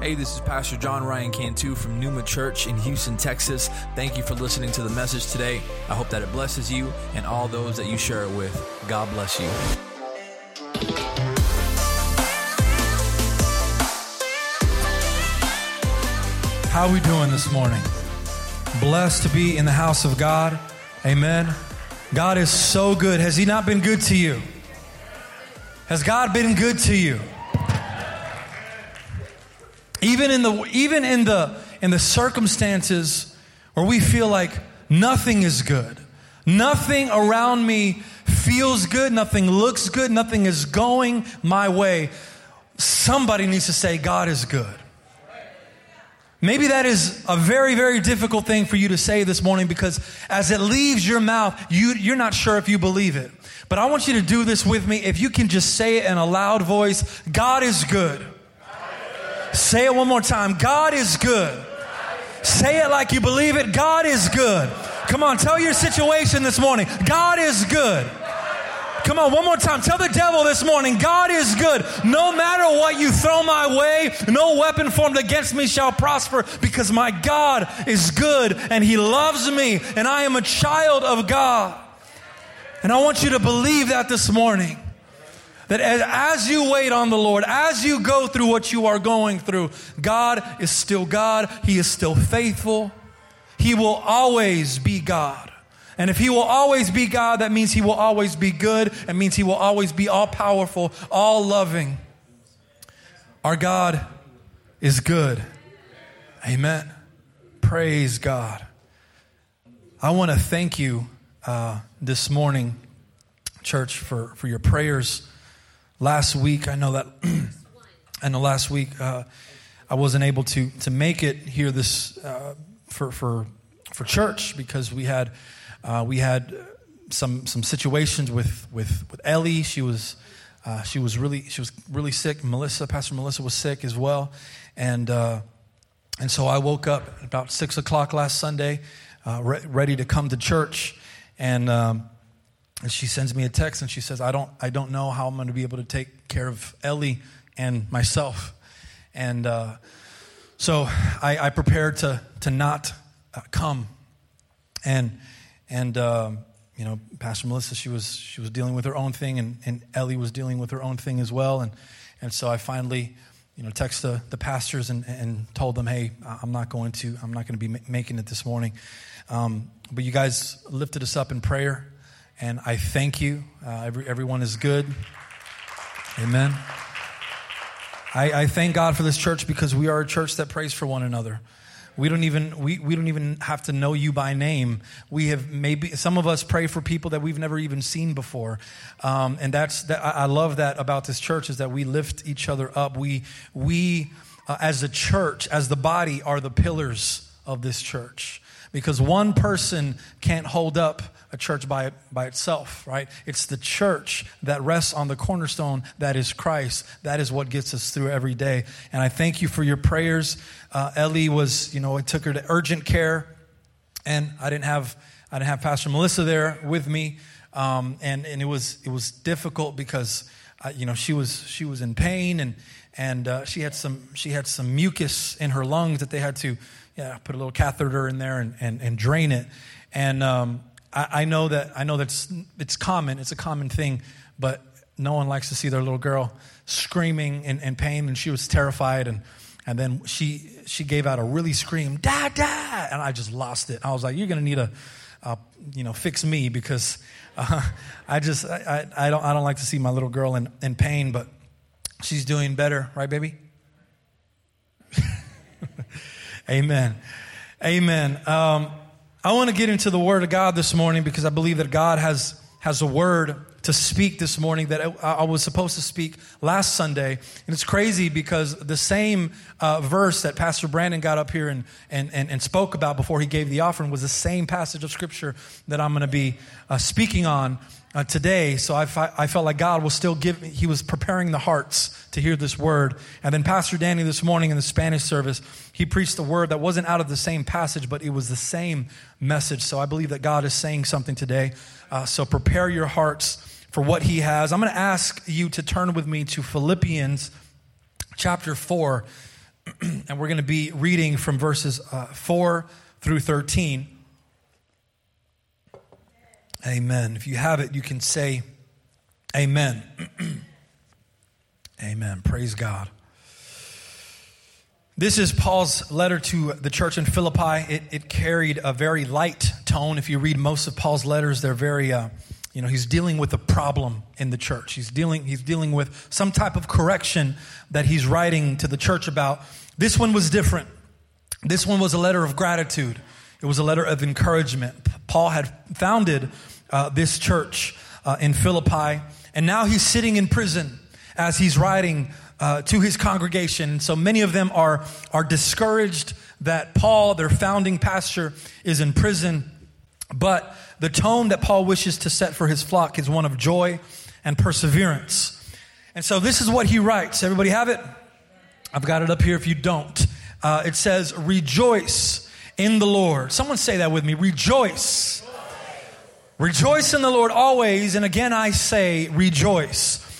Hey, this is Pastor John Ryan Cantu from Numa Church in Houston, Texas. Thank you for listening to the message today. I hope that it blesses you and all those that you share it with. God bless you. How are we doing this morning? Blessed to be in the house of God. Amen. God is so good. Has He not been good to you? Has God been good to you? Even in the even in the in the circumstances where we feel like nothing is good. Nothing around me feels good, nothing looks good, nothing is going my way. Somebody needs to say God is good. Maybe that is a very, very difficult thing for you to say this morning because as it leaves your mouth, you, you're not sure if you believe it. But I want you to do this with me. If you can just say it in a loud voice God is good. Say it one more time. God is good. Say it like you believe it. God is good. Come on, tell your situation this morning. God is good. Come on, one more time. Tell the devil this morning, God is good. No matter what you throw my way, no weapon formed against me shall prosper because my God is good and he loves me and I am a child of God. And I want you to believe that this morning. That as you wait on the Lord, as you go through what you are going through, God is still God. He is still faithful. He will always be God. And if He will always be God, that means He will always be good. It means He will always be all powerful, all loving. Our God is good. Amen. Praise God. I want to thank you uh, this morning, church, for, for your prayers last week, I know that, I know last week uh, I wasn't able to to make it here this uh, for for for church because we had uh, we had some some situations with with with Ellie. She was. Uh, she was really she was really sick. Melissa, Pastor Melissa, was sick as well, and uh, and so I woke up about six o'clock last Sunday, uh, re- ready to come to church, and um, and she sends me a text and she says, I don't, I don't know how I'm going to be able to take care of Ellie and myself. And uh, so I, I, prepared to, to not uh, come. And, and uh, you know, Pastor Melissa, she was, she was dealing with her own thing, and, and Ellie was dealing with her own thing as well. And, and so I finally, you know, texted the, the pastors and, and told them, hey, I'm not going to, I'm not going to be making it this morning. Um, but you guys lifted us up in prayer and I thank you. Uh, every, everyone is good. Amen. I, I thank God for this church because we are a church that prays for one another. We don't even we, we don't even have to know you by name. We have maybe some of us pray for people that we've never even seen before, um, and that's that. I love that about this church is that we lift each other up. We we uh, as a church, as the body, are the pillars of this church because one person can't hold up a church by, by itself, right? It's the church that rests on the cornerstone that is Christ. That is what gets us through every day. And I thank you for your prayers. Uh, Ellie was, you know, it took her to urgent care, and I didn't have, I didn't have Pastor Melissa there with me, um, and and it was it was difficult because, uh, you know, she was she was in pain and and uh, she had some she had some mucus in her lungs that they had to yeah, put a little catheter in there and, and, and drain it. And um, I, I, know that I know that's it's common. It's a common thing, but no one likes to see their little girl screaming in, in pain, and she was terrified. And and then she she gave out a really scream, "Dad, dad!" And I just lost it. I was like, "You're gonna need a, a you know, fix me because uh, I just I, I don't I don't like to see my little girl in, in pain, but she's doing better, right, baby?" Amen. Amen. Um, I want to get into the Word of God this morning because I believe that God has, has a word to speak this morning that I, I was supposed to speak last Sunday. And it's crazy because the same uh, verse that Pastor Brandon got up here and, and, and, and, spoke about before he gave the offering was the same passage of Scripture that I'm going to be uh, speaking on uh, today. So I, I felt like God was still giving, He was preparing the hearts to hear this word. And then Pastor Danny this morning in the Spanish service, he preached a word that wasn't out of the same passage, but it was the same message. So I believe that God is saying something today. Uh, so prepare your hearts for what He has. I'm going to ask you to turn with me to Philippians chapter 4. and we're going to be reading from verses uh, 4 through 13. Amen. If you have it, you can say, Amen. Amen. Praise God. This is Paul's letter to the church in Philippi. It, it, carried a very light tone. If you read most of Paul's letters, they're very, uh, you know, he's dealing with a problem in the church. He's dealing, he's dealing with some type of correction that he's writing to the church about. This one was different. This one was a letter of gratitude. It was a letter of encouragement. Paul had founded uh, this church uh, in Philippi, and now he's sitting in prison as he's writing uh, to his congregation. So many of them are, are discouraged that Paul, their founding pastor, is in prison. But the tone that Paul wishes to set for his flock is one of joy and perseverance. And so this is what he writes. Everybody have it? I've got it up here if you don't. Uh, it says, Rejoice in the Lord. Someone say that with me. Rejoice. Rejoice in the Lord always. And again, I say, rejoice.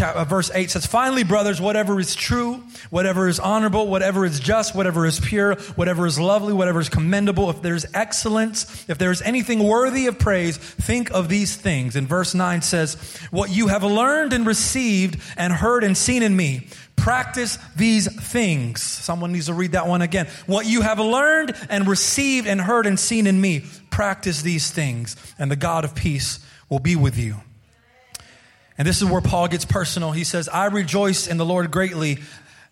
Uh, verse 8 says, Finally, brothers, whatever is true, whatever is honorable, whatever is just, whatever is pure, whatever is lovely, whatever is commendable, if there's excellence, if there's anything worthy of praise, think of these things. And verse 9 says, What you have learned and received and heard and seen in me, practice these things. Someone needs to read that one again. What you have learned and received and heard and seen in me, practice these things, and the God of peace will be with you. And this is where Paul gets personal. He says, I rejoice in the Lord greatly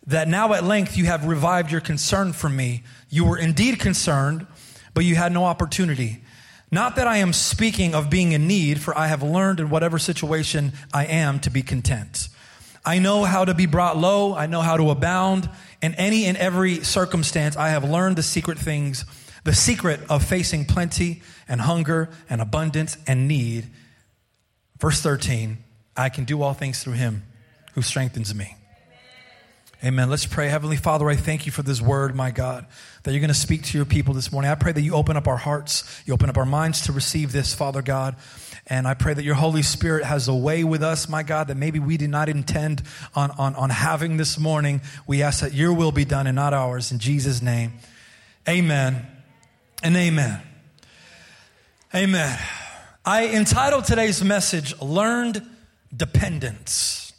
that now at length you have revived your concern for me. You were indeed concerned, but you had no opportunity. Not that I am speaking of being in need, for I have learned in whatever situation I am to be content. I know how to be brought low. I know how to abound. In any and every circumstance, I have learned the secret things, the secret of facing plenty and hunger and abundance and need. Verse 13 I can do all things through him who strengthens me. Amen. Let's pray. Heavenly Father, I thank you for this word, my God, that you're going to speak to your people this morning. I pray that you open up our hearts, you open up our minds to receive this, Father God. And I pray that your Holy Spirit has a way with us, my God, that maybe we did not intend on, on, on having this morning. We ask that your will be done and not ours. In Jesus' name, amen and amen. Amen. I entitled today's message, Learned dependence.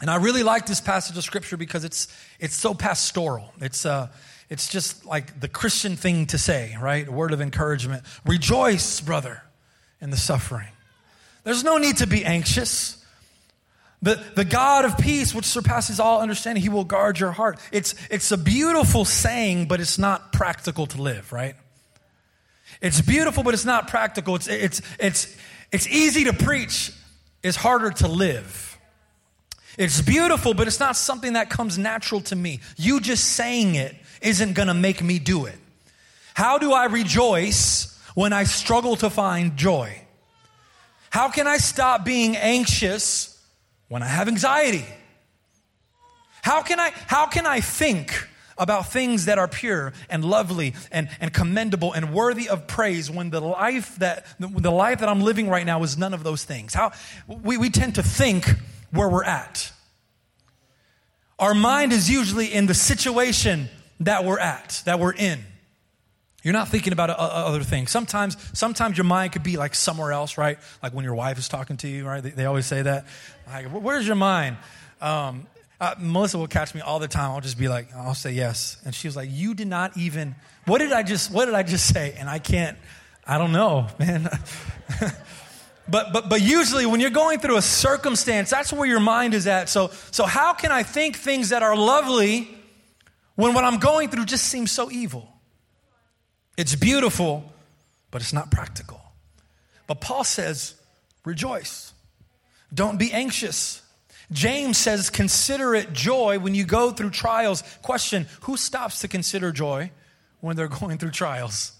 And I really like this passage of scripture because it's, it's so pastoral. It's, uh, it's just like the Christian thing to say, right? A word of encouragement. Rejoice, brother, in the suffering. There's no need to be anxious. The, the God of peace, which surpasses all understanding, he will guard your heart. It's, it's a beautiful saying, but it's not practical to live, right? It's beautiful, but it's not practical. It's, it's, it's, it's easy to preach is harder to live. It's beautiful, but it's not something that comes natural to me. You just saying it isn't going to make me do it. How do I rejoice when I struggle to find joy? How can I stop being anxious when I have anxiety? How can I, how can I think about things that are pure and lovely and, and commendable and worthy of praise when the life that the life that I'm living right now is none of those things. How we, we tend to think where we're at. Our mind is usually in the situation that we're at, that we're in. You're not thinking about other things. Sometimes, sometimes your mind could be like somewhere else, right? Like when your wife is talking to you, right? They, they always say that. Like, where's your mind? Um, uh, Melissa will catch me all the time. I'll just be like, I'll say yes, and she was like, "You did not even. What did I just? What did I just say?" And I can't. I don't know, man. but but but usually when you're going through a circumstance, that's where your mind is at. So so how can I think things that are lovely when what I'm going through just seems so evil? It's beautiful, but it's not practical. But Paul says, rejoice. Don't be anxious. James says, consider it joy when you go through trials. Question Who stops to consider joy when they're going through trials?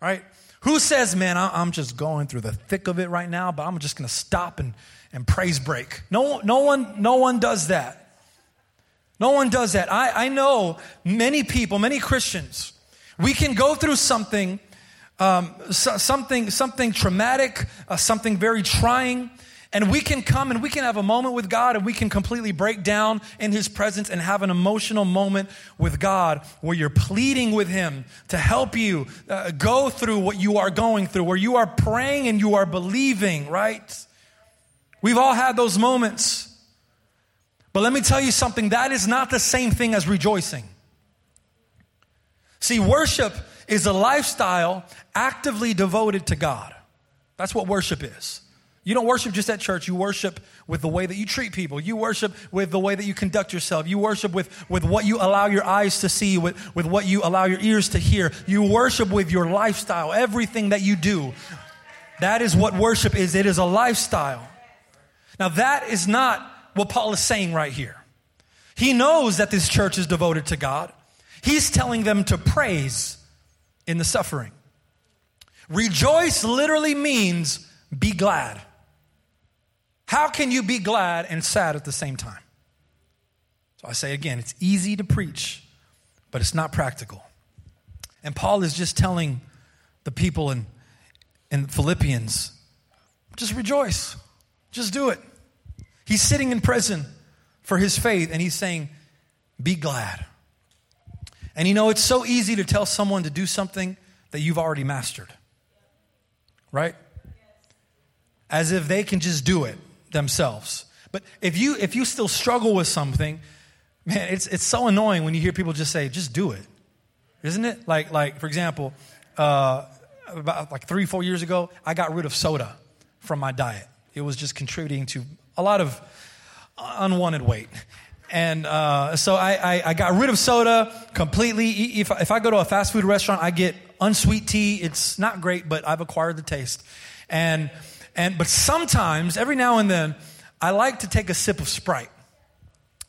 Right? Who says, man, I'm just going through the thick of it right now, but I'm just going to stop and, and praise break? No, no, one, no one does that. No one does that. I, I know many people, many Christians, we can go through something, um, so, something, something traumatic, uh, something very trying, and we can come and we can have a moment with God and we can completely break down in His presence and have an emotional moment with God where you're pleading with Him to help you uh, go through what you are going through, where you are praying and you are believing, right? We've all had those moments. But let me tell you something that is not the same thing as rejoicing. See, worship is a lifestyle actively devoted to God. That's what worship is. You don't worship just at church. You worship with the way that you treat people. You worship with the way that you conduct yourself. You worship with, with what you allow your eyes to see, with, with what you allow your ears to hear. You worship with your lifestyle, everything that you do. That is what worship is. It is a lifestyle. Now, that is not what Paul is saying right here. He knows that this church is devoted to God. He's telling them to praise in the suffering. Rejoice literally means be glad. How can you be glad and sad at the same time? So I say again, it's easy to preach, but it's not practical. And Paul is just telling the people in, in Philippians just rejoice, just do it. He's sitting in prison for his faith, and he's saying, Be glad. And you know, it's so easy to tell someone to do something that you've already mastered, right? As if they can just do it themselves. But if you if you still struggle with something, man, it's it's so annoying when you hear people just say, "Just do it," isn't it? Like like for example, uh, about like three four years ago, I got rid of soda from my diet. It was just contributing to a lot of unwanted weight. And uh, so I, I, I, got rid of soda completely. If, if I go to a fast food restaurant, I get unsweet tea. It's not great, but I've acquired the taste. And and but sometimes, every now and then, I like to take a sip of Sprite.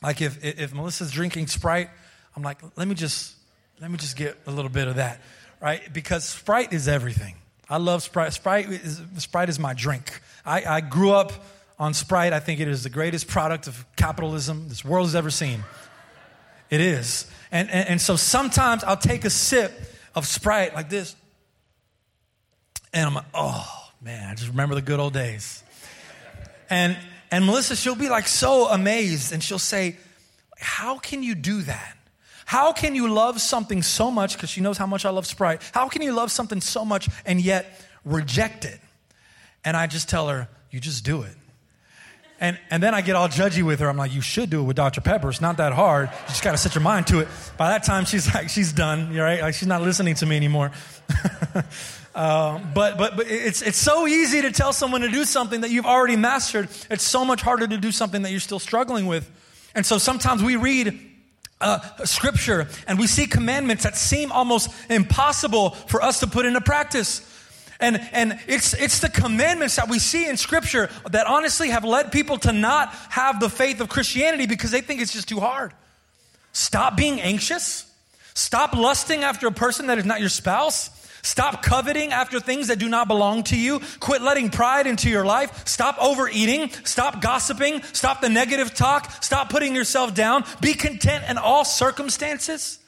Like if if Melissa's drinking Sprite, I'm like, let me just let me just get a little bit of that, right? Because Sprite is everything. I love Sprite. Sprite is, Sprite is my drink. I, I grew up on Sprite. I think it is the greatest product of capitalism this world has ever seen. It is. And, and, and so sometimes I'll take a sip of Sprite like this, and I'm like, oh, Man, I just remember the good old days. And and Melissa, she'll be like so amazed and she'll say, How can you do that? How can you love something so much, because she knows how much I love Sprite, how can you love something so much and yet reject it? And I just tell her, You just do it. And, and then I get all judgy with her. I'm like, you should do it with Dr. Pepper. It's not that hard. You just got to set your mind to it. By that time, she's like, she's done, you're right? Like, she's not listening to me anymore. uh, but but, but it's, it's so easy to tell someone to do something that you've already mastered. It's so much harder to do something that you're still struggling with. And so sometimes we read uh, scripture and we see commandments that seem almost impossible for us to put into practice. And, and it's, it's the commandments that we see in Scripture that honestly have led people to not have the faith of Christianity because they think it's just too hard. Stop being anxious. Stop lusting after a person that is not your spouse. Stop coveting after things that do not belong to you. Quit letting pride into your life. Stop overeating. Stop gossiping. Stop the negative talk. Stop putting yourself down. Be content in all circumstances.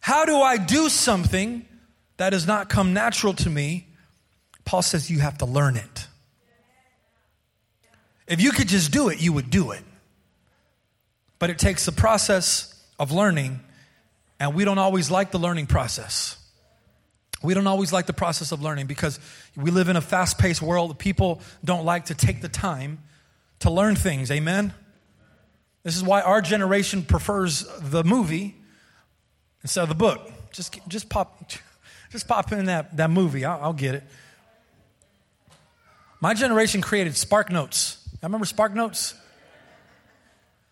How do I do something that does not come natural to me Paul says you have to learn it. If you could just do it, you would do it. But it takes the process of learning, and we don't always like the learning process. We don't always like the process of learning because we live in a fast paced world. People don't like to take the time to learn things. Amen? This is why our generation prefers the movie instead of the book. Just, just, pop, just pop in that, that movie. I'll, I'll get it. My generation created Spark Notes. I remember Spark Notes?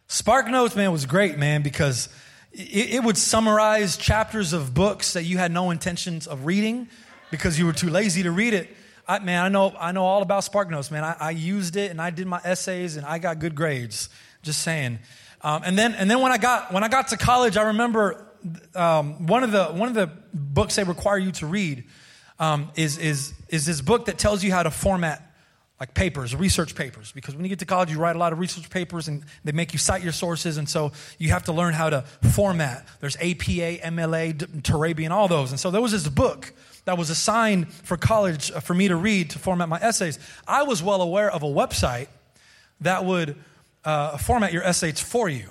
Spark Notes, man, was great, man, because it, it, would summarize chapters of books that you had no intentions of reading because you were too lazy to read it. I, man, I know, I know all about Spark Notes, man. I, I, used it and I did my essays and I got good grades. Just saying. Um, and then, and then when I got when I got to college, I remember um, one of the one of the books they require you to read um, is, is, is this book that tells you how to format like papers, research papers, because when you get to college, you write a lot of research papers and they make you cite your sources, and so you have to learn how to format. There's APA, MLA, Turabian, all those. And so there was this book that was assigned for college uh, for me to read to format my essays. I was well aware of a website that would uh, format your essays for you.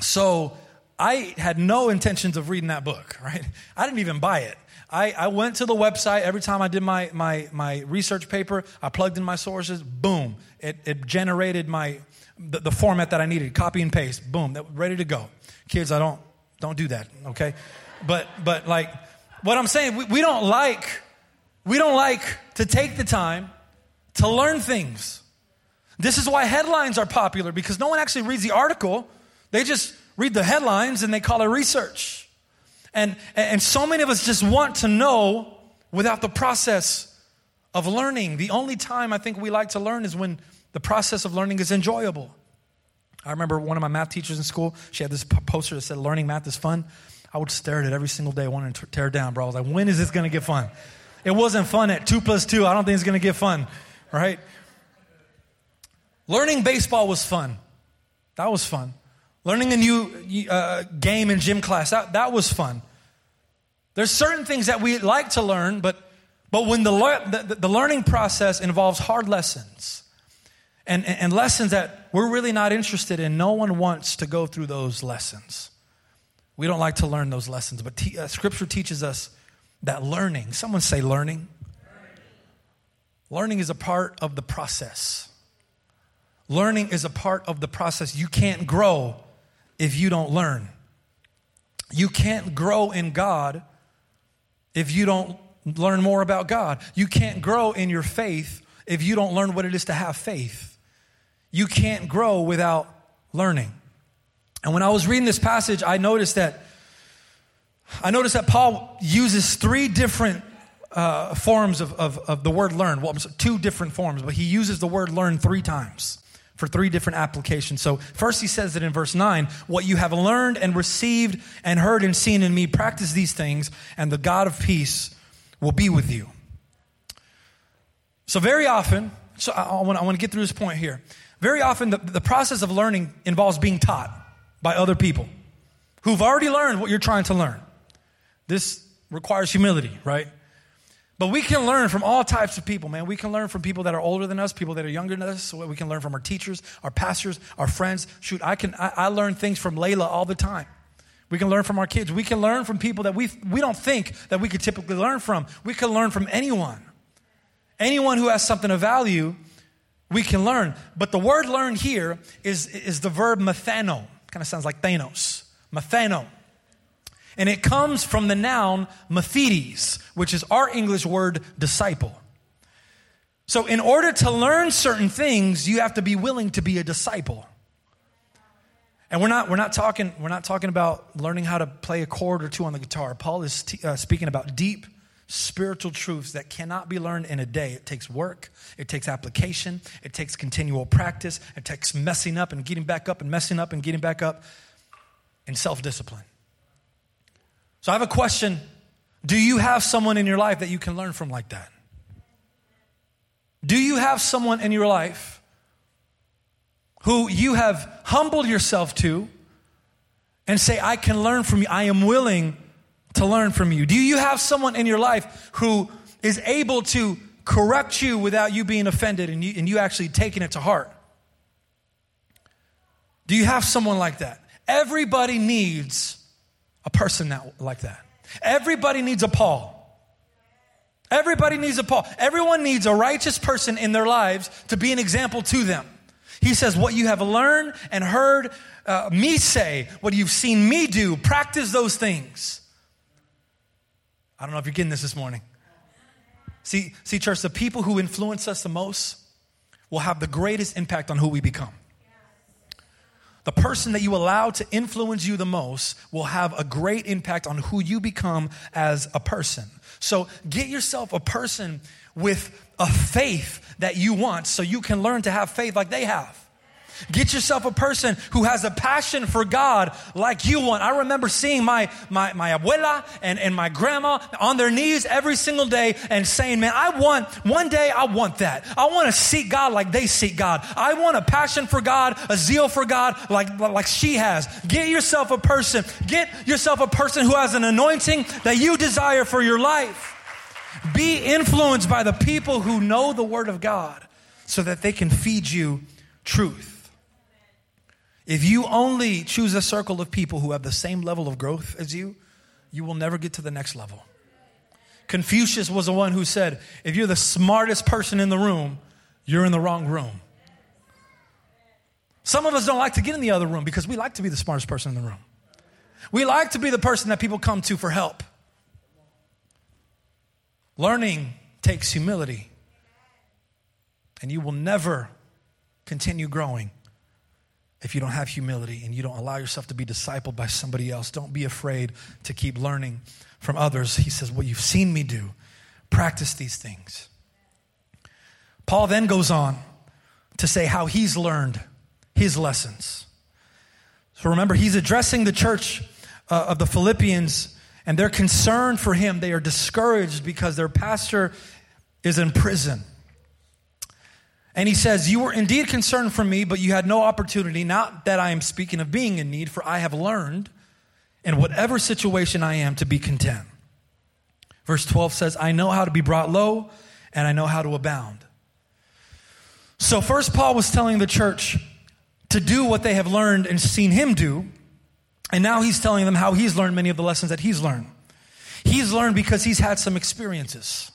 So I had no intentions of reading that book, right? I didn't even buy it. I, I went to the website every time I did my, my, my research paper, I plugged in my sources, boom, it, it generated my, the, the format that I needed, copy and paste, boom, that, ready to go. Kids, I don't, don't do that, okay? But, but like, what I'm saying, we, we don't like, we don't like to take the time to learn things. This is why headlines are popular because no one actually reads the article. They just read the headlines and they call it research. And, and so many of us just want to know without the process of learning. The only time I think we like to learn is when the process of learning is enjoyable. I remember one of my math teachers in school, she had this poster that said, Learning math is fun. I would stare at it every single day, wanting to tear it down, bro. I was like, When is this going to get fun? It wasn't fun at two plus two. I don't think it's going to get fun, right? Learning baseball was fun. That was fun. Learning a new uh, game in gym class, that, that was fun. There's certain things that we like to learn, but, but when the, the, the learning process involves hard lessons and, and lessons that we're really not interested in, no one wants to go through those lessons. We don't like to learn those lessons, but te- uh, Scripture teaches us that learning, someone say learning. Learning is a part of the process. Learning is a part of the process. You can't grow if you don't learn. You can't grow in God if you don't learn more about God. You can't grow in your faith if you don't learn what it is to have faith. You can't grow without learning. And when I was reading this passage, I noticed that I noticed that Paul uses three different uh, forms of, of, of, the word learn. Well, two different forms, but he uses the word learn three times for three different applications. So, first he says it in verse 9 what you have learned and received and heard and seen in me, practice these things, and the God of peace will be with you. So, very often, so I want, I want to get through this point here. Very often, the, the process of learning involves being taught by other people who've already learned what you're trying to learn. This requires humility, right? But we can learn from all types of people, man. We can learn from people that are older than us, people that are younger than us. So We can learn from our teachers, our pastors, our friends. Shoot, I can I, I learn things from Layla all the time. We can learn from our kids. We can learn from people that we we don't think that we could typically learn from. We can learn from anyone. Anyone who has something of value, we can learn. But the word learn here is, is the verb methano. Kind of sounds like Thanos. Methano. And it comes from the noun mathetes, which is our English word disciple. So, in order to learn certain things, you have to be willing to be a disciple. And we're not, we're not, talking, we're not talking about learning how to play a chord or two on the guitar. Paul is t- uh, speaking about deep spiritual truths that cannot be learned in a day. It takes work, it takes application, it takes continual practice, it takes messing up and getting back up and messing up and getting back up, and self discipline. So I have a question. Do you have someone in your life that you can learn from like that? Do you have someone in your life who you have humbled yourself to and say, I can learn from you? I am willing to learn from you. Do you have someone in your life who is able to correct you without you being offended and you, and you actually taking it to heart? Do you have someone like that? Everybody needs a person that, like that. Everybody needs a Paul. Everybody needs a Paul. Everyone needs a righteous person in their lives to be an example to them. He says, What you have learned and heard uh, me say, what you've seen me do, practice those things. I don't know if you're getting this this morning. See, see, church, the people who influence us the most will have the greatest impact on who we become the person that you allow to influence you the most will have a great impact on who you become as a person. So get yourself a person with a faith that you want so you can learn to have faith like they have. Get yourself a person who has a passion for God like you want. I remember seeing my, my, my abuela and, and my grandma on their knees every single day and saying, man, I want, one day I want that. I want to seek God like they seek God. I want a passion for God, a zeal for God like, like she has. Get yourself a person, get yourself a person who has an anointing that you desire for your life. Be influenced by the people who know the Word of God so that they can feed you truth. If you only choose a circle of people who have the same level of growth as you, you will never get to the next level. Confucius was the one who said, if you're the smartest person in the room, you're in the wrong room. Some of us don't like to get in the other room because we like to be the smartest person in the room. We like to be the person that people come to for help. Learning takes humility, and you will never continue growing if you don't have humility and you don't allow yourself to be discipled by somebody else. Don't be afraid to keep learning from others. He says, What you've seen me do, practice these things. Paul then goes on to say how he's learned his lessons. So remember, he's addressing the church uh, of the Philippians and they're concerned for him. They are discouraged because their pastor is in prison. And he says, You were indeed concerned for me, but you had no opportunity. Not that I am speaking of being in need, for I have learned in whatever situation I am to be content. Verse 12 says, I know how to be brought low, and I know how to abound. So, first, Paul was telling the church to do what they have learned and seen him do. And now he's telling them how he's learned many of the lessons that he's learned. He's learned because he's had some experiences.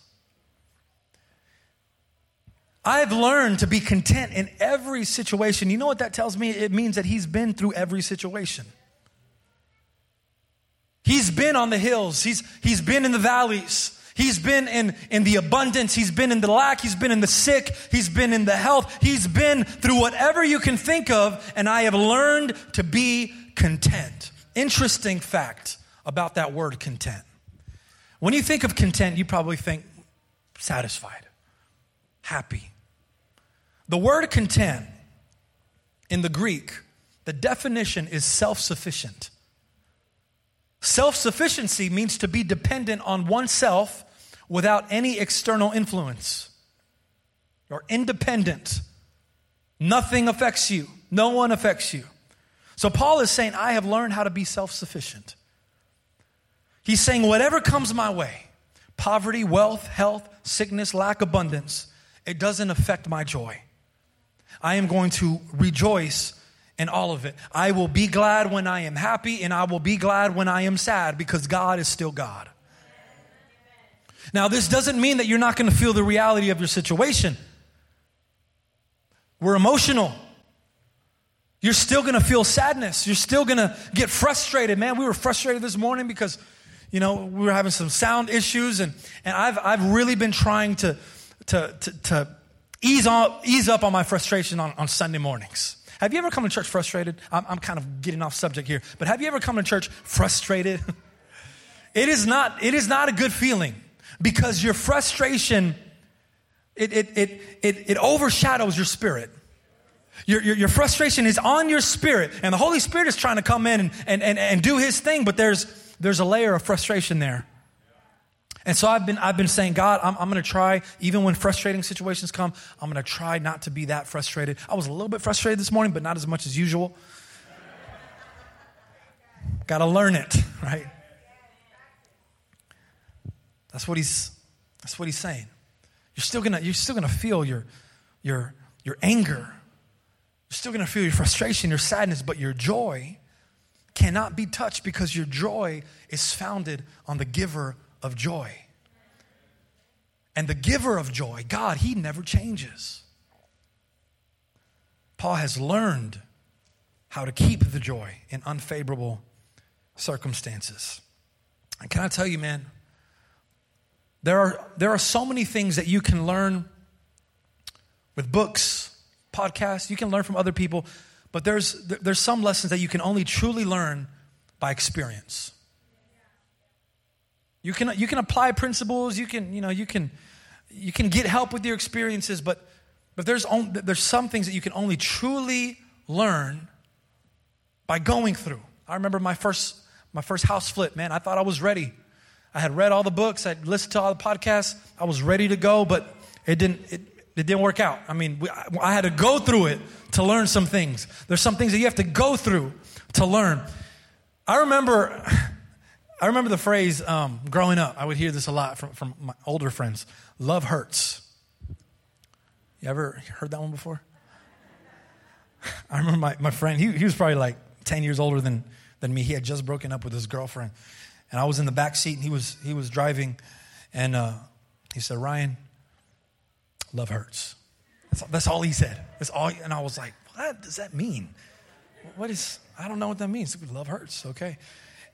I've learned to be content in every situation. You know what that tells me? It means that he's been through every situation. He's been on the hills, he's, he's been in the valleys, he's been in, in the abundance, he's been in the lack, he's been in the sick, he's been in the health, he's been through whatever you can think of, and I have learned to be content. Interesting fact about that word content. When you think of content, you probably think satisfied, happy. The word content in the Greek, the definition is self sufficient. Self sufficiency means to be dependent on oneself without any external influence. You're independent. Nothing affects you, no one affects you. So Paul is saying, I have learned how to be self sufficient. He's saying, whatever comes my way poverty, wealth, health, sickness, lack, abundance it doesn't affect my joy. I am going to rejoice in all of it. I will be glad when I am happy, and I will be glad when I am sad because God is still God. Now, this doesn't mean that you're not going to feel the reality of your situation. We're emotional. You're still gonna feel sadness. You're still gonna get frustrated. Man, we were frustrated this morning because, you know, we were having some sound issues, and, and I've, I've really been trying to, to, to, to ease, on, ease up on my frustration on, on Sunday mornings. Have you ever come to church frustrated? I'm, I'm kind of getting off subject here, but have you ever come to church frustrated? it, is not, it is not a good feeling because your frustration, it, it, it, it, it overshadows your spirit. Your, your, your, frustration is on your spirit, and the Holy Spirit is trying to come in and, and, and, and do his thing, but there's, there's a layer of frustration there. And so I've been, I've been saying, God, I'm, I'm going to try, even when frustrating situations come, I'm going to try not to be that frustrated. I was a little bit frustrated this morning, but not as much as usual. Got to learn it, right? That's what he's, that's what he's saying. You're still going to, you're still going to feel your, your, your anger you're still going to feel your frustration, your sadness, but your joy cannot be touched because your joy is founded on the giver of joy. And the giver of joy, God, He never changes. Paul has learned how to keep the joy in unfavorable circumstances. And can I tell you, man, there are, there are so many things that you can learn with books, podcasts, you can learn from other people, but there's, there's some lessons that you can only truly learn by experience. You can, you can apply principles, you can, you know, you can, you can get help with your experiences, but, but there's, only, there's some things that you can only truly learn by going through. I remember my first my first house flip, man. I thought I was ready. I had read all the books, I'd listened to all the podcasts. I was ready to go, but it didn't it, it didn't work out. I mean, we, I had to go through it to learn some things. There's some things that you have to go through to learn. I remember I remember the phrase um, growing up. I would hear this a lot from, from my older friends. Love hurts. You ever heard that one before? I remember my, my friend, he, he was probably like 10 years older than, than me. He had just broken up with his girlfriend. And I was in the back seat and he was, he was driving. And uh, he said, Ryan, love hurts. That's, that's all he said. That's all. And I was like, what does that mean? What is, I don't know what that means. Love hurts, okay.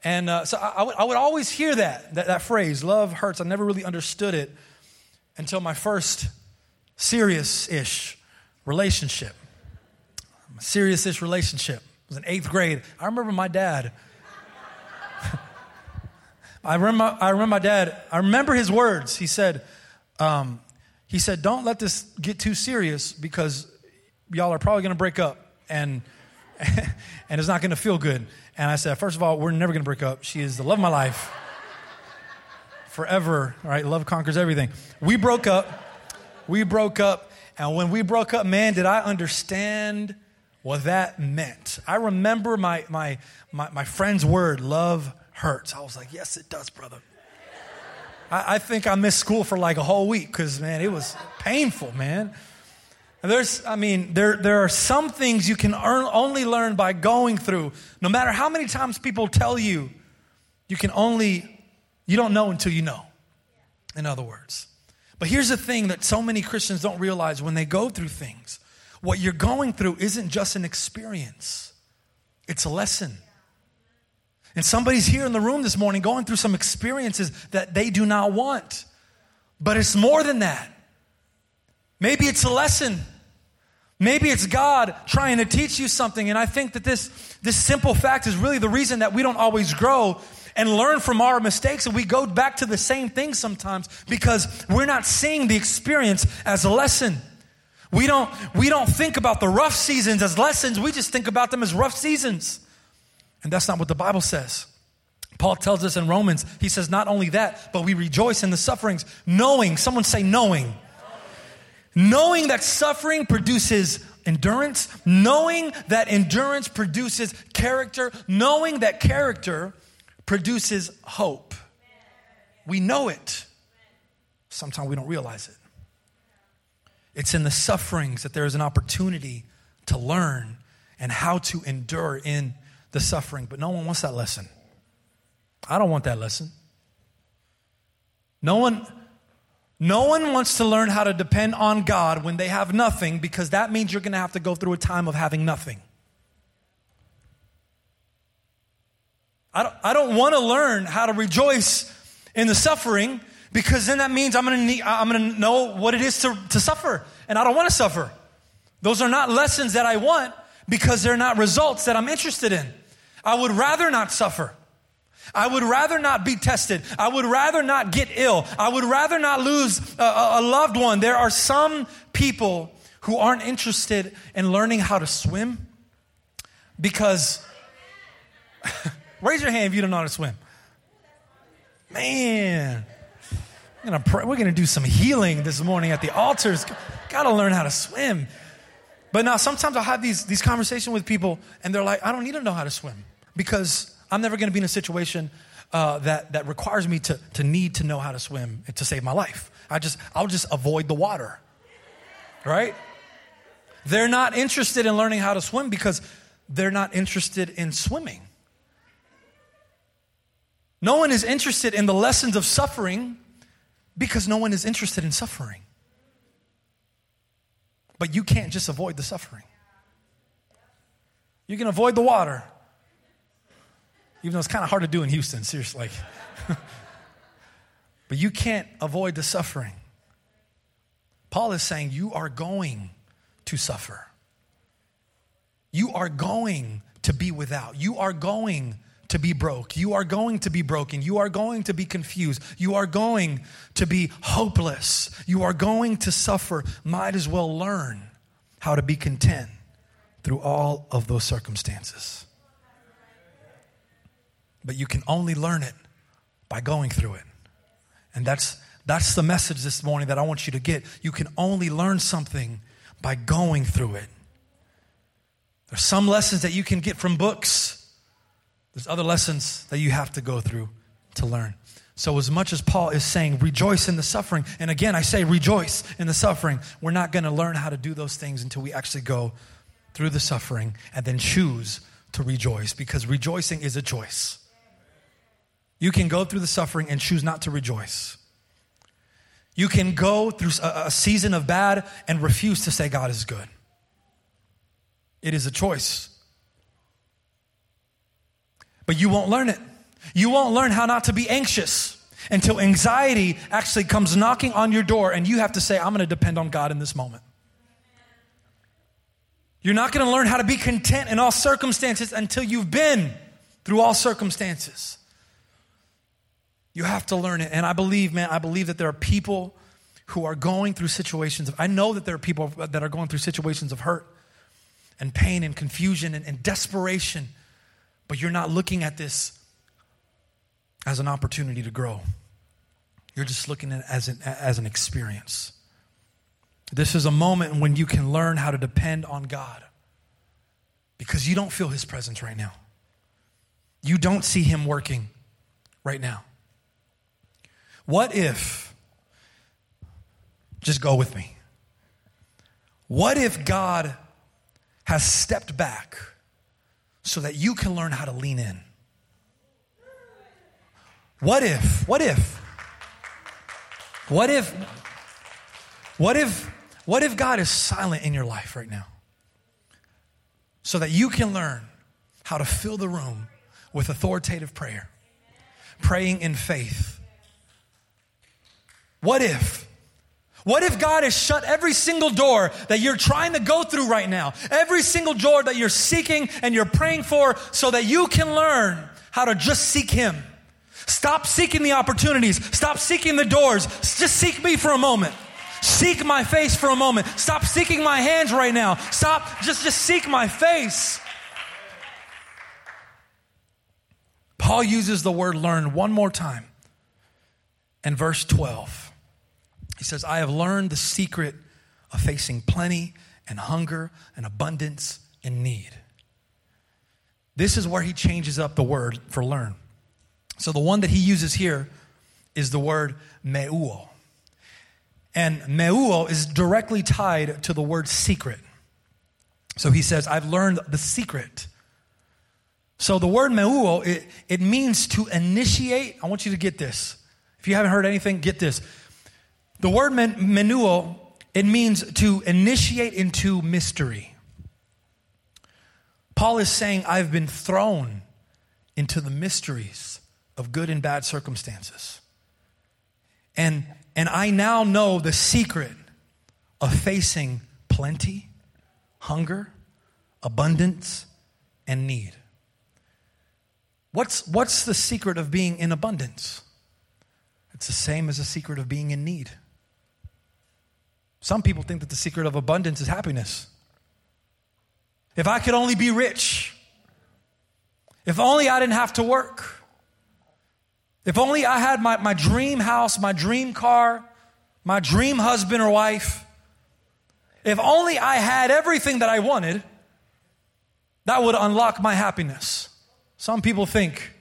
And uh, so I, I, would, I would always hear that, that, that phrase, love hurts. I never really understood it until my first serious ish relationship. Serious ish relationship. It was in eighth grade. I remember my dad. I remember, I remember my dad, I remember his words. He said, um, he said, don't let this get too serious because y'all are probably going to break up and, and it's not going to feel good. And I said, first of all, we're never going to break up. She is the love of my life forever. All right, love conquers everything. We broke up. We broke up. And when we broke up, man, did I understand what that meant. I remember my, my, my, my friend's word, love hurts. I was like, yes, it does, brother. I, I think I missed school for like a whole week because, man, it was painful, man. There's, I mean, there, there are some things you can earn, only learn by going through. No matter how many times people tell you, you can only, you don't know until you know, in other words. But here's the thing that so many Christians don't realize when they go through things what you're going through isn't just an experience, it's a lesson. And somebody's here in the room this morning going through some experiences that they do not want. But it's more than that. Maybe it's a lesson. Maybe it's God trying to teach you something. And I think that this, this simple fact is really the reason that we don't always grow and learn from our mistakes. And we go back to the same thing sometimes because we're not seeing the experience as a lesson. We don't, we don't think about the rough seasons as lessons, we just think about them as rough seasons. And that's not what the Bible says. Paul tells us in Romans, he says, not only that, but we rejoice in the sufferings, knowing, someone say, knowing. Knowing that suffering produces endurance, knowing that endurance produces character, knowing that character produces hope. We know it. Sometimes we don't realize it. It's in the sufferings that there is an opportunity to learn and how to endure in the suffering. But no one wants that lesson. I don't want that lesson. No one, no one wants to learn how to depend on God when they have nothing because that means you're going to have to go through a time of having nothing. I don't, I don't want to learn how to rejoice in the suffering because then that means I'm going to I'm going to know what it is to, to suffer. And I don't want to suffer. Those are not lessons that I want because they're not results that I'm interested in. I would rather not suffer. I would rather not be tested. I would rather not get ill. I would rather not lose a, a loved one. There are some people who aren't interested in learning how to swim because, raise your hand if you don't know how to swim. Man, gonna pray, we're going to do some healing this morning at the altars. Got to learn how to swim. But now sometimes I'll have these, these conversations with people and they're like, I don't need to know how to swim because I'm never going to be in a situation uh, that, that requires me to, to need to know how to swim to save my life. I just, I'll just avoid the water. Right? They're not interested in learning how to swim because they're not interested in swimming. No one is interested in the lessons of suffering because no one is interested in suffering. But you can't just avoid the suffering. You can avoid the water, even though it's kind of hard to do in Houston, seriously. but you can't avoid the suffering. Paul is saying you are going to suffer. You are going to be without. You are going to be broke. You are going to be broken. You are going to be confused. You are going to be hopeless. You are going to suffer. Might as well learn how to be content through all of those circumstances. But you can only learn it by going through it. And that's, that's the message this morning that I want you to get. You can only learn something by going through it. There's some lessons that you can get from books, there's other lessons that you have to go through to learn. So, as much as Paul is saying, rejoice in the suffering, and again, I say rejoice in the suffering, we're not going to learn how to do those things until we actually go through the suffering and then choose to rejoice because rejoicing is a choice. You can go through the suffering and choose not to rejoice. You can go through a, season of bad and refuse to say God is good. It is a choice. But you won't learn it. You won't learn how not to be anxious until anxiety actually comes knocking on your door and you have to say, I'm going to depend on God in this moment. You're not going to learn how to be content in all circumstances until you've been through all circumstances. You have to learn it. And I believe, man, I believe that there are people who are going through situations of, I know that there are people that are going through situations of hurt and pain and confusion and, and desperation, but you're not looking at this as an opportunity to grow. You're just looking at it as an, as an experience. This is a moment when you can learn how to depend on God because you don't feel His presence right now. You don't see Him working right now. What if, just go with me, what if God has stepped back so that you can learn how to lean in? What if, what if, what if, what if, what if God is silent in your life right now? So that you can learn how to fill the room with authoritative prayer, praying in faith what if? What if God has shut every single door that you're trying to go through right now? Every single door that you're seeking and you're praying for so that you can learn how to just seek Him. Stop seeking the opportunities. Stop seeking the doors. Just seek me for a moment. Seek my face for a moment. Stop seeking my hands right now. Stop, just, just seek my face. Paul uses the word learn one more time in verse 12. He says, I have learned the secret of facing plenty and hunger and abundance and need. This is where he changes up the word for learn. So the one that he uses here is the word meuo. And meuo is directly tied to the word secret. So he says, I've learned the secret. So the word meuo, it, it means to initiate. I want you to get this. If you haven't heard anything, get this. The word men, it means to initiate into mystery. Paul is saying, I've been thrown into the mysteries of good and bad circumstances. And, and I now know the secret of facing plenty, hunger, abundance, and need. What's, what's the secret of being in abundance? It's the same as the secret of being in need. Some people think that the secret of abundance is happiness. If I could only be rich, if only I didn't have to work, if only I had my, my dream house, my dream car, my dream husband or wife, if only I had everything that I wanted, that would unlock my happiness. Some people think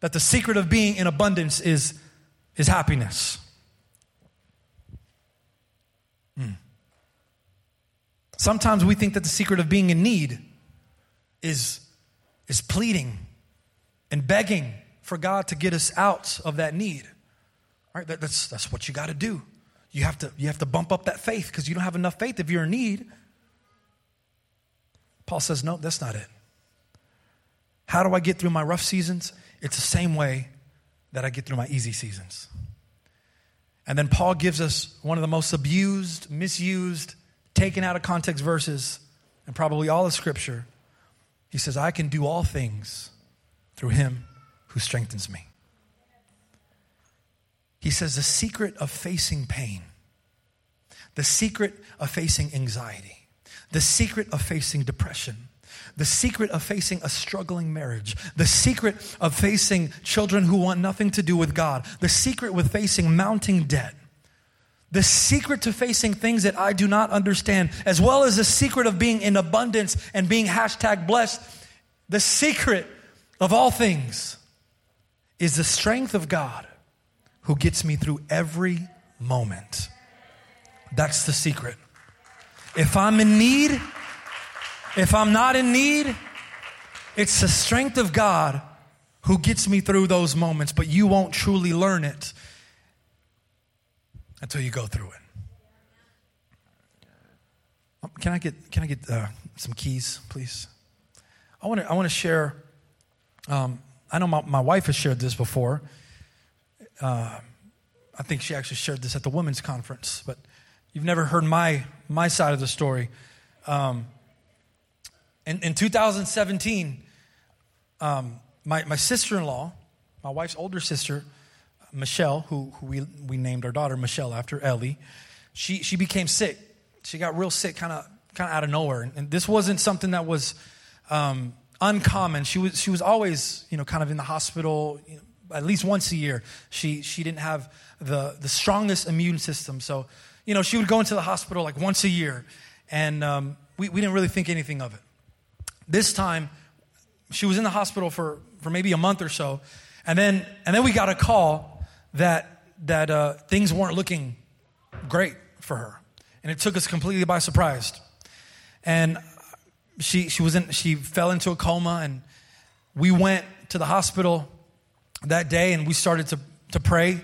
that the secret of being in abundance is, is happiness. Sometimes we think that the secret of being in need is, is pleading and begging for God to get us out of that need. Right, that, that's, that's what you got to do. You have to, you have to bump up that faith because you don't have enough faith if you're in need. Paul says, no, that's not it. How do I get through my rough seasons? It's the same way that I get through my easy seasons. And then Paul gives us one of the most abused, misused, taken out of context verses and probably all of Scripture. He says, I can do all things through him who strengthens me. He says, the secret of facing pain, the secret of facing anxiety, the secret of facing depression, the secret of facing a struggling marriage, the secret of facing children who want nothing to do with God, the secret with facing mounting debt, the secret to facing things that I do not understand, as well as the secret of being in abundance and being hashtag blessed, the secret of all things is the strength of God who gets me through every moment. That's the secret. If I'm in need, if I'm not in need, it's the strength of God who gets me through those moments, but you won't truly learn it until you go through it. Um, can I get, can I get uh, some keys, please? I want to I want to share. Um, I know my, my wife has shared this before. Uh, I think she actually shared this at the women's conference, but you've never heard my my side of the story. Um, in, in 2017, um, my, my sister in law, my wife's older sister, Michelle, who, who we, we named our daughter Michelle after Ellie, she, she became sick. She got real sick kind of kind of out of nowhere. And, this wasn't something that was um, uncommon. She was, she was always, you know, kind of in the hospital, you know, at least once a year. She, she didn't have the, the strongest immune system. So, you know, she would go into the hospital like once a year. And um, we, we didn't really think anything of it. This time, she was in the hospital for, for maybe a month or so. And then, and then we got a call that, that uh, things weren't looking great for her. And it took us completely by surprise. And she, she, was in, she fell into a coma, and we went to the hospital that day and we started to, to pray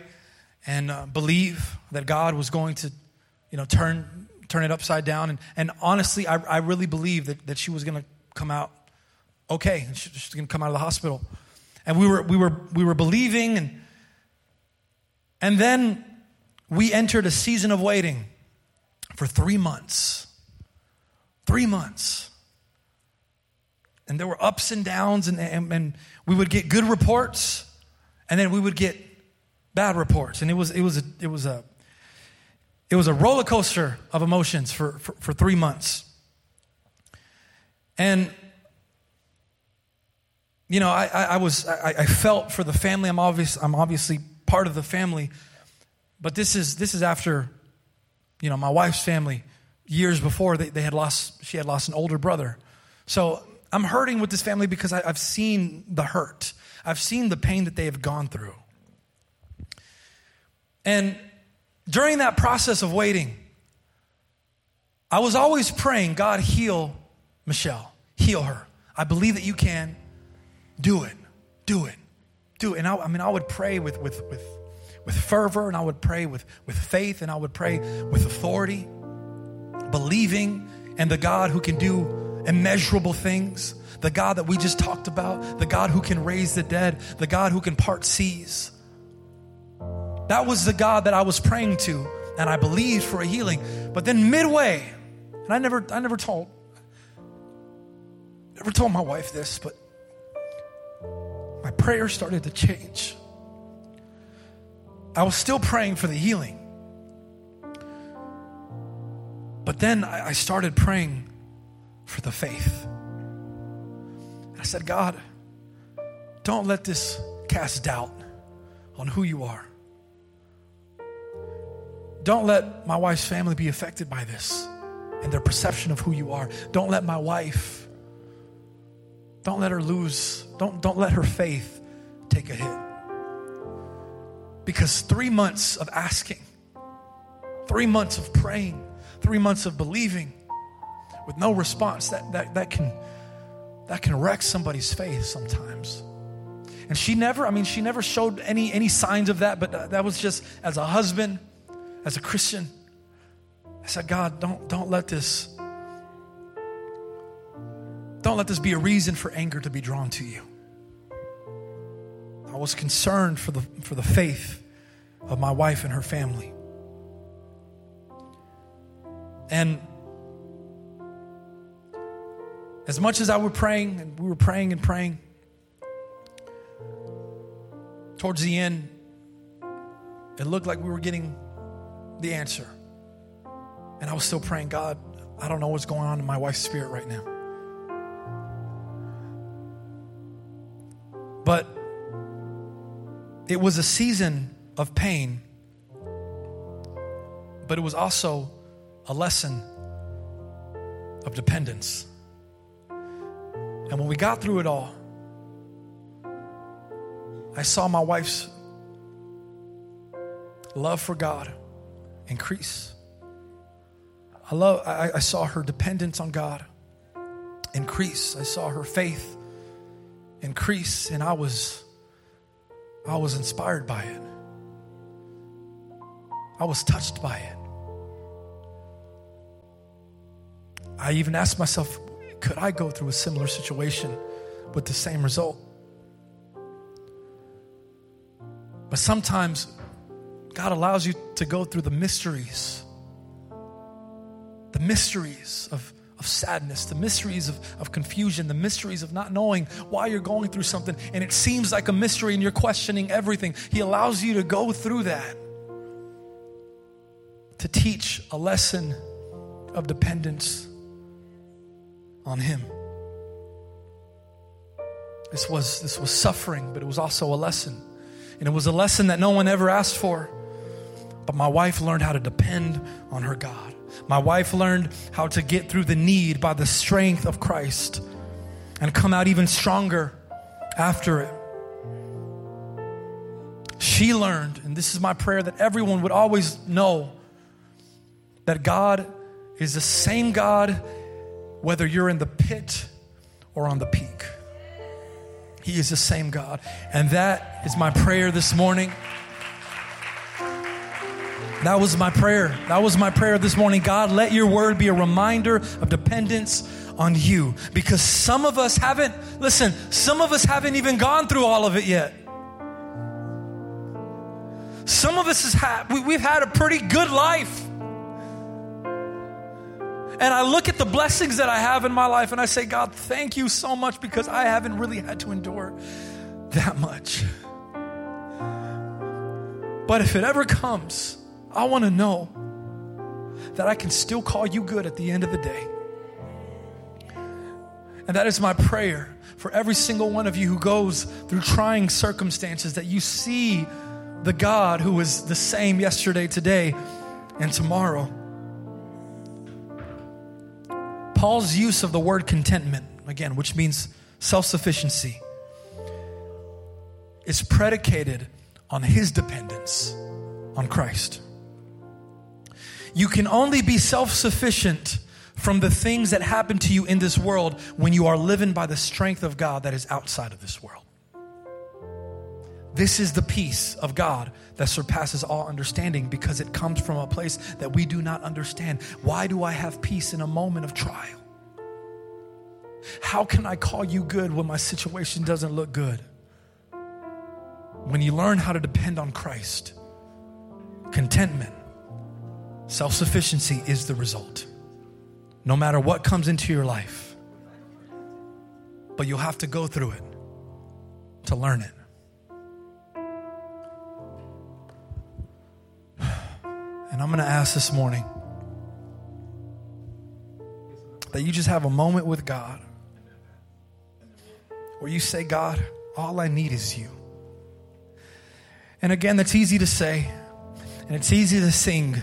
and uh, believe that God was going to, you know, turn, turn it upside down. And, and honestly, I, I really believed that, that she was going to come out okay. She, she's going to come out of the hospital. And we were, we were, we were believing and and then we entered a season of waiting for three months. Three months. And there were ups and downs, and, and, and, we would get good reports, and then we would get bad reports. And it was, it was, a, it was, a, it was a roller coaster of emotions for, for, for three months. And you know, I, I, I was I, I, felt for the family. I'm obvious I'm obviously part of the family. But this is this is after, you know, my wife's family years before they, they had lost she had lost an older brother. So I'm hurting with this family because I, I've seen the hurt. I've seen the pain that they have gone through. And during that process of waiting, I was always praying, God, heal Michelle, heal her. I believe that you can. Do it, do it do. And I, I mean, I would pray with, with, with, with fervor, and I would pray with, with faith, and I would pray with authority, believing in the God who can do immeasurable things, the God that we just talked about, the God who can raise the dead, the God who can part seas. That was the God that I was praying to, and I believed for a healing. But then midway, and I never, I never told, never told my wife this, but prayer started to change. I was still praying for the healing. But then I started praying for the faith. I said, God, don't let this cast doubt on who you are. Don't let my wife's family be affected by this and their perception of who you are. Don't let my wife don't let her lose, don't, don't let her faith take a hit. Because three months of asking, three months of praying, three months of believing with no response, that, that, that, can, that can wreck somebody's faith sometimes. And she never, I mean, she never showed any, any signs of that, but that was just as a husband, as a Christian. I said, God, don't, don't let this don't let this be a reason for anger to be drawn to you. I was concerned for the, for the faith of my wife and her family. And as much as I were praying, and we were praying and praying, towards the end, it looked like we were getting the answer. And I was still praying, God, I don't know what's going on in my wife's spirit right now. But it was a season of pain, but it was also a lesson of dependence. And when we got through it all, I saw my wife's love for God increase. I love I, I, saw her dependence on God increase. I saw her faith increase and I was I was inspired by it. I was touched by it. I even asked myself, could I go through a similar situation with the same result? But sometimes God allows you to go through the mysteries, the mysteries of, of sadness, the mysteries of, of confusion, the mysteries of not knowing why you're going through something, and it seems like a mystery and you're questioning everything. He allows you to go through that to teach a lesson of dependence on Him. This was, this was suffering, but it was also a lesson. And it was a lesson that no one ever asked for. But my wife learned how to depend on her God. My wife learned how to get through the need by the strength of Christ and come out even stronger after it. She learned, and this is my prayer that everyone would always know that God is the same God whether you're in the pit or on the peak. He is the same God. And that is my prayer this morning. That was my prayer. That was my prayer this morning. God, let your word be a reminder of dependence on you. Because some of us haven't, listen, some of us haven't even gone through all of it yet. Some of us has we, we've had a pretty good life. And I look at the blessings that I have in my life and I say, God, thank you so much because I haven't really had to endure that much. But if it ever comes, I want to know that I can still call you good at the end of the day. And that is my prayer for every single one of you who goes through trying circumstances that you see the God who is the same yesterday, today, and tomorrow. Paul's use of the word contentment, again, which means self sufficiency, is predicated on his dependence on Christ. You can only be self sufficient from the things that happen to you in this world when you are living by the strength of God that is outside of this world. This is the peace of God that surpasses all understanding because it comes from a place that we do not understand. Why do I have peace in a moment of trial? How can I call you good when my situation doesn't look good? When you learn how to depend on Christ, contentment, self sufficiency is the result. No matter what comes into your life, but you'll have to go through it to learn it. And I'm going to ask this morning that you just have a moment with God where you say, God, all I need is you. And again, that's easy to say and it's easy to sing.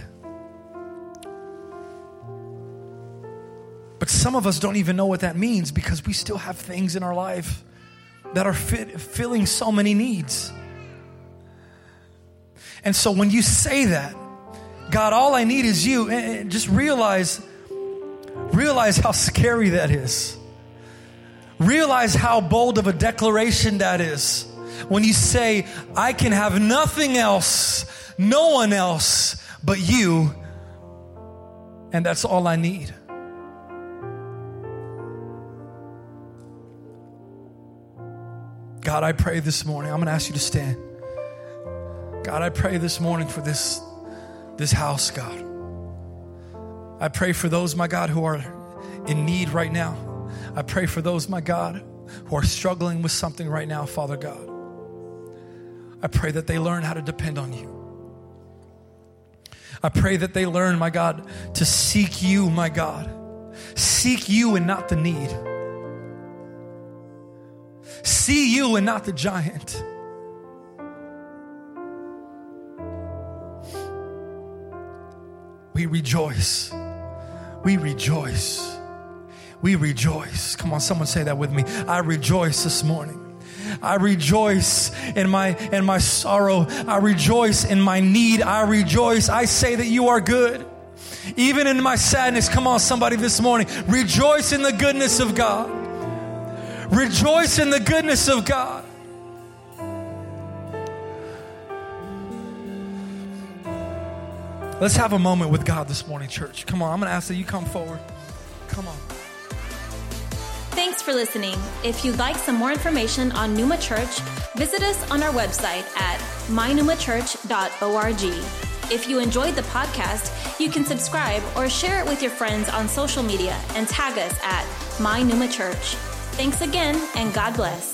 But some of us don't even know what that means because we still have things in our life that are fit, filling so many needs. And so when you say that, God, all I need is you. And just realize, realize how scary that is. Realize how bold of a declaration that is. When you say, I can have nothing else, no one else but you, and that's all I need. God, I pray this morning. I'm going to ask you to stand. God, I pray this morning for this this house, God. I pray for those, my God, who are in need right now. I pray for those, my God, who are struggling with something right now, Father God. I pray that they learn how to depend on you. I pray that they learn, my God, to seek you, my God, seek you and not the need. See you and not the giant. We rejoice. We rejoice. We rejoice. Come on, someone say that with me. I rejoice this morning. I rejoice in my in my sorrow. I rejoice in my need. I rejoice. I say that you are good. Even in my sadness, come on, somebody this morning, rejoice in the goodness of God. Rejoice in the goodness of God. Let's have a moment with God this morning, church. Come on, I'm going to ask that you come forward. Come on. Thanks for listening. If you'd like some more information on Numa Church, visit us on our website at mynumachurch.org. If you enjoyed the podcast, you can subscribe or share it with your friends on social media and tag us at My Numa Church. Thanks again, and God bless.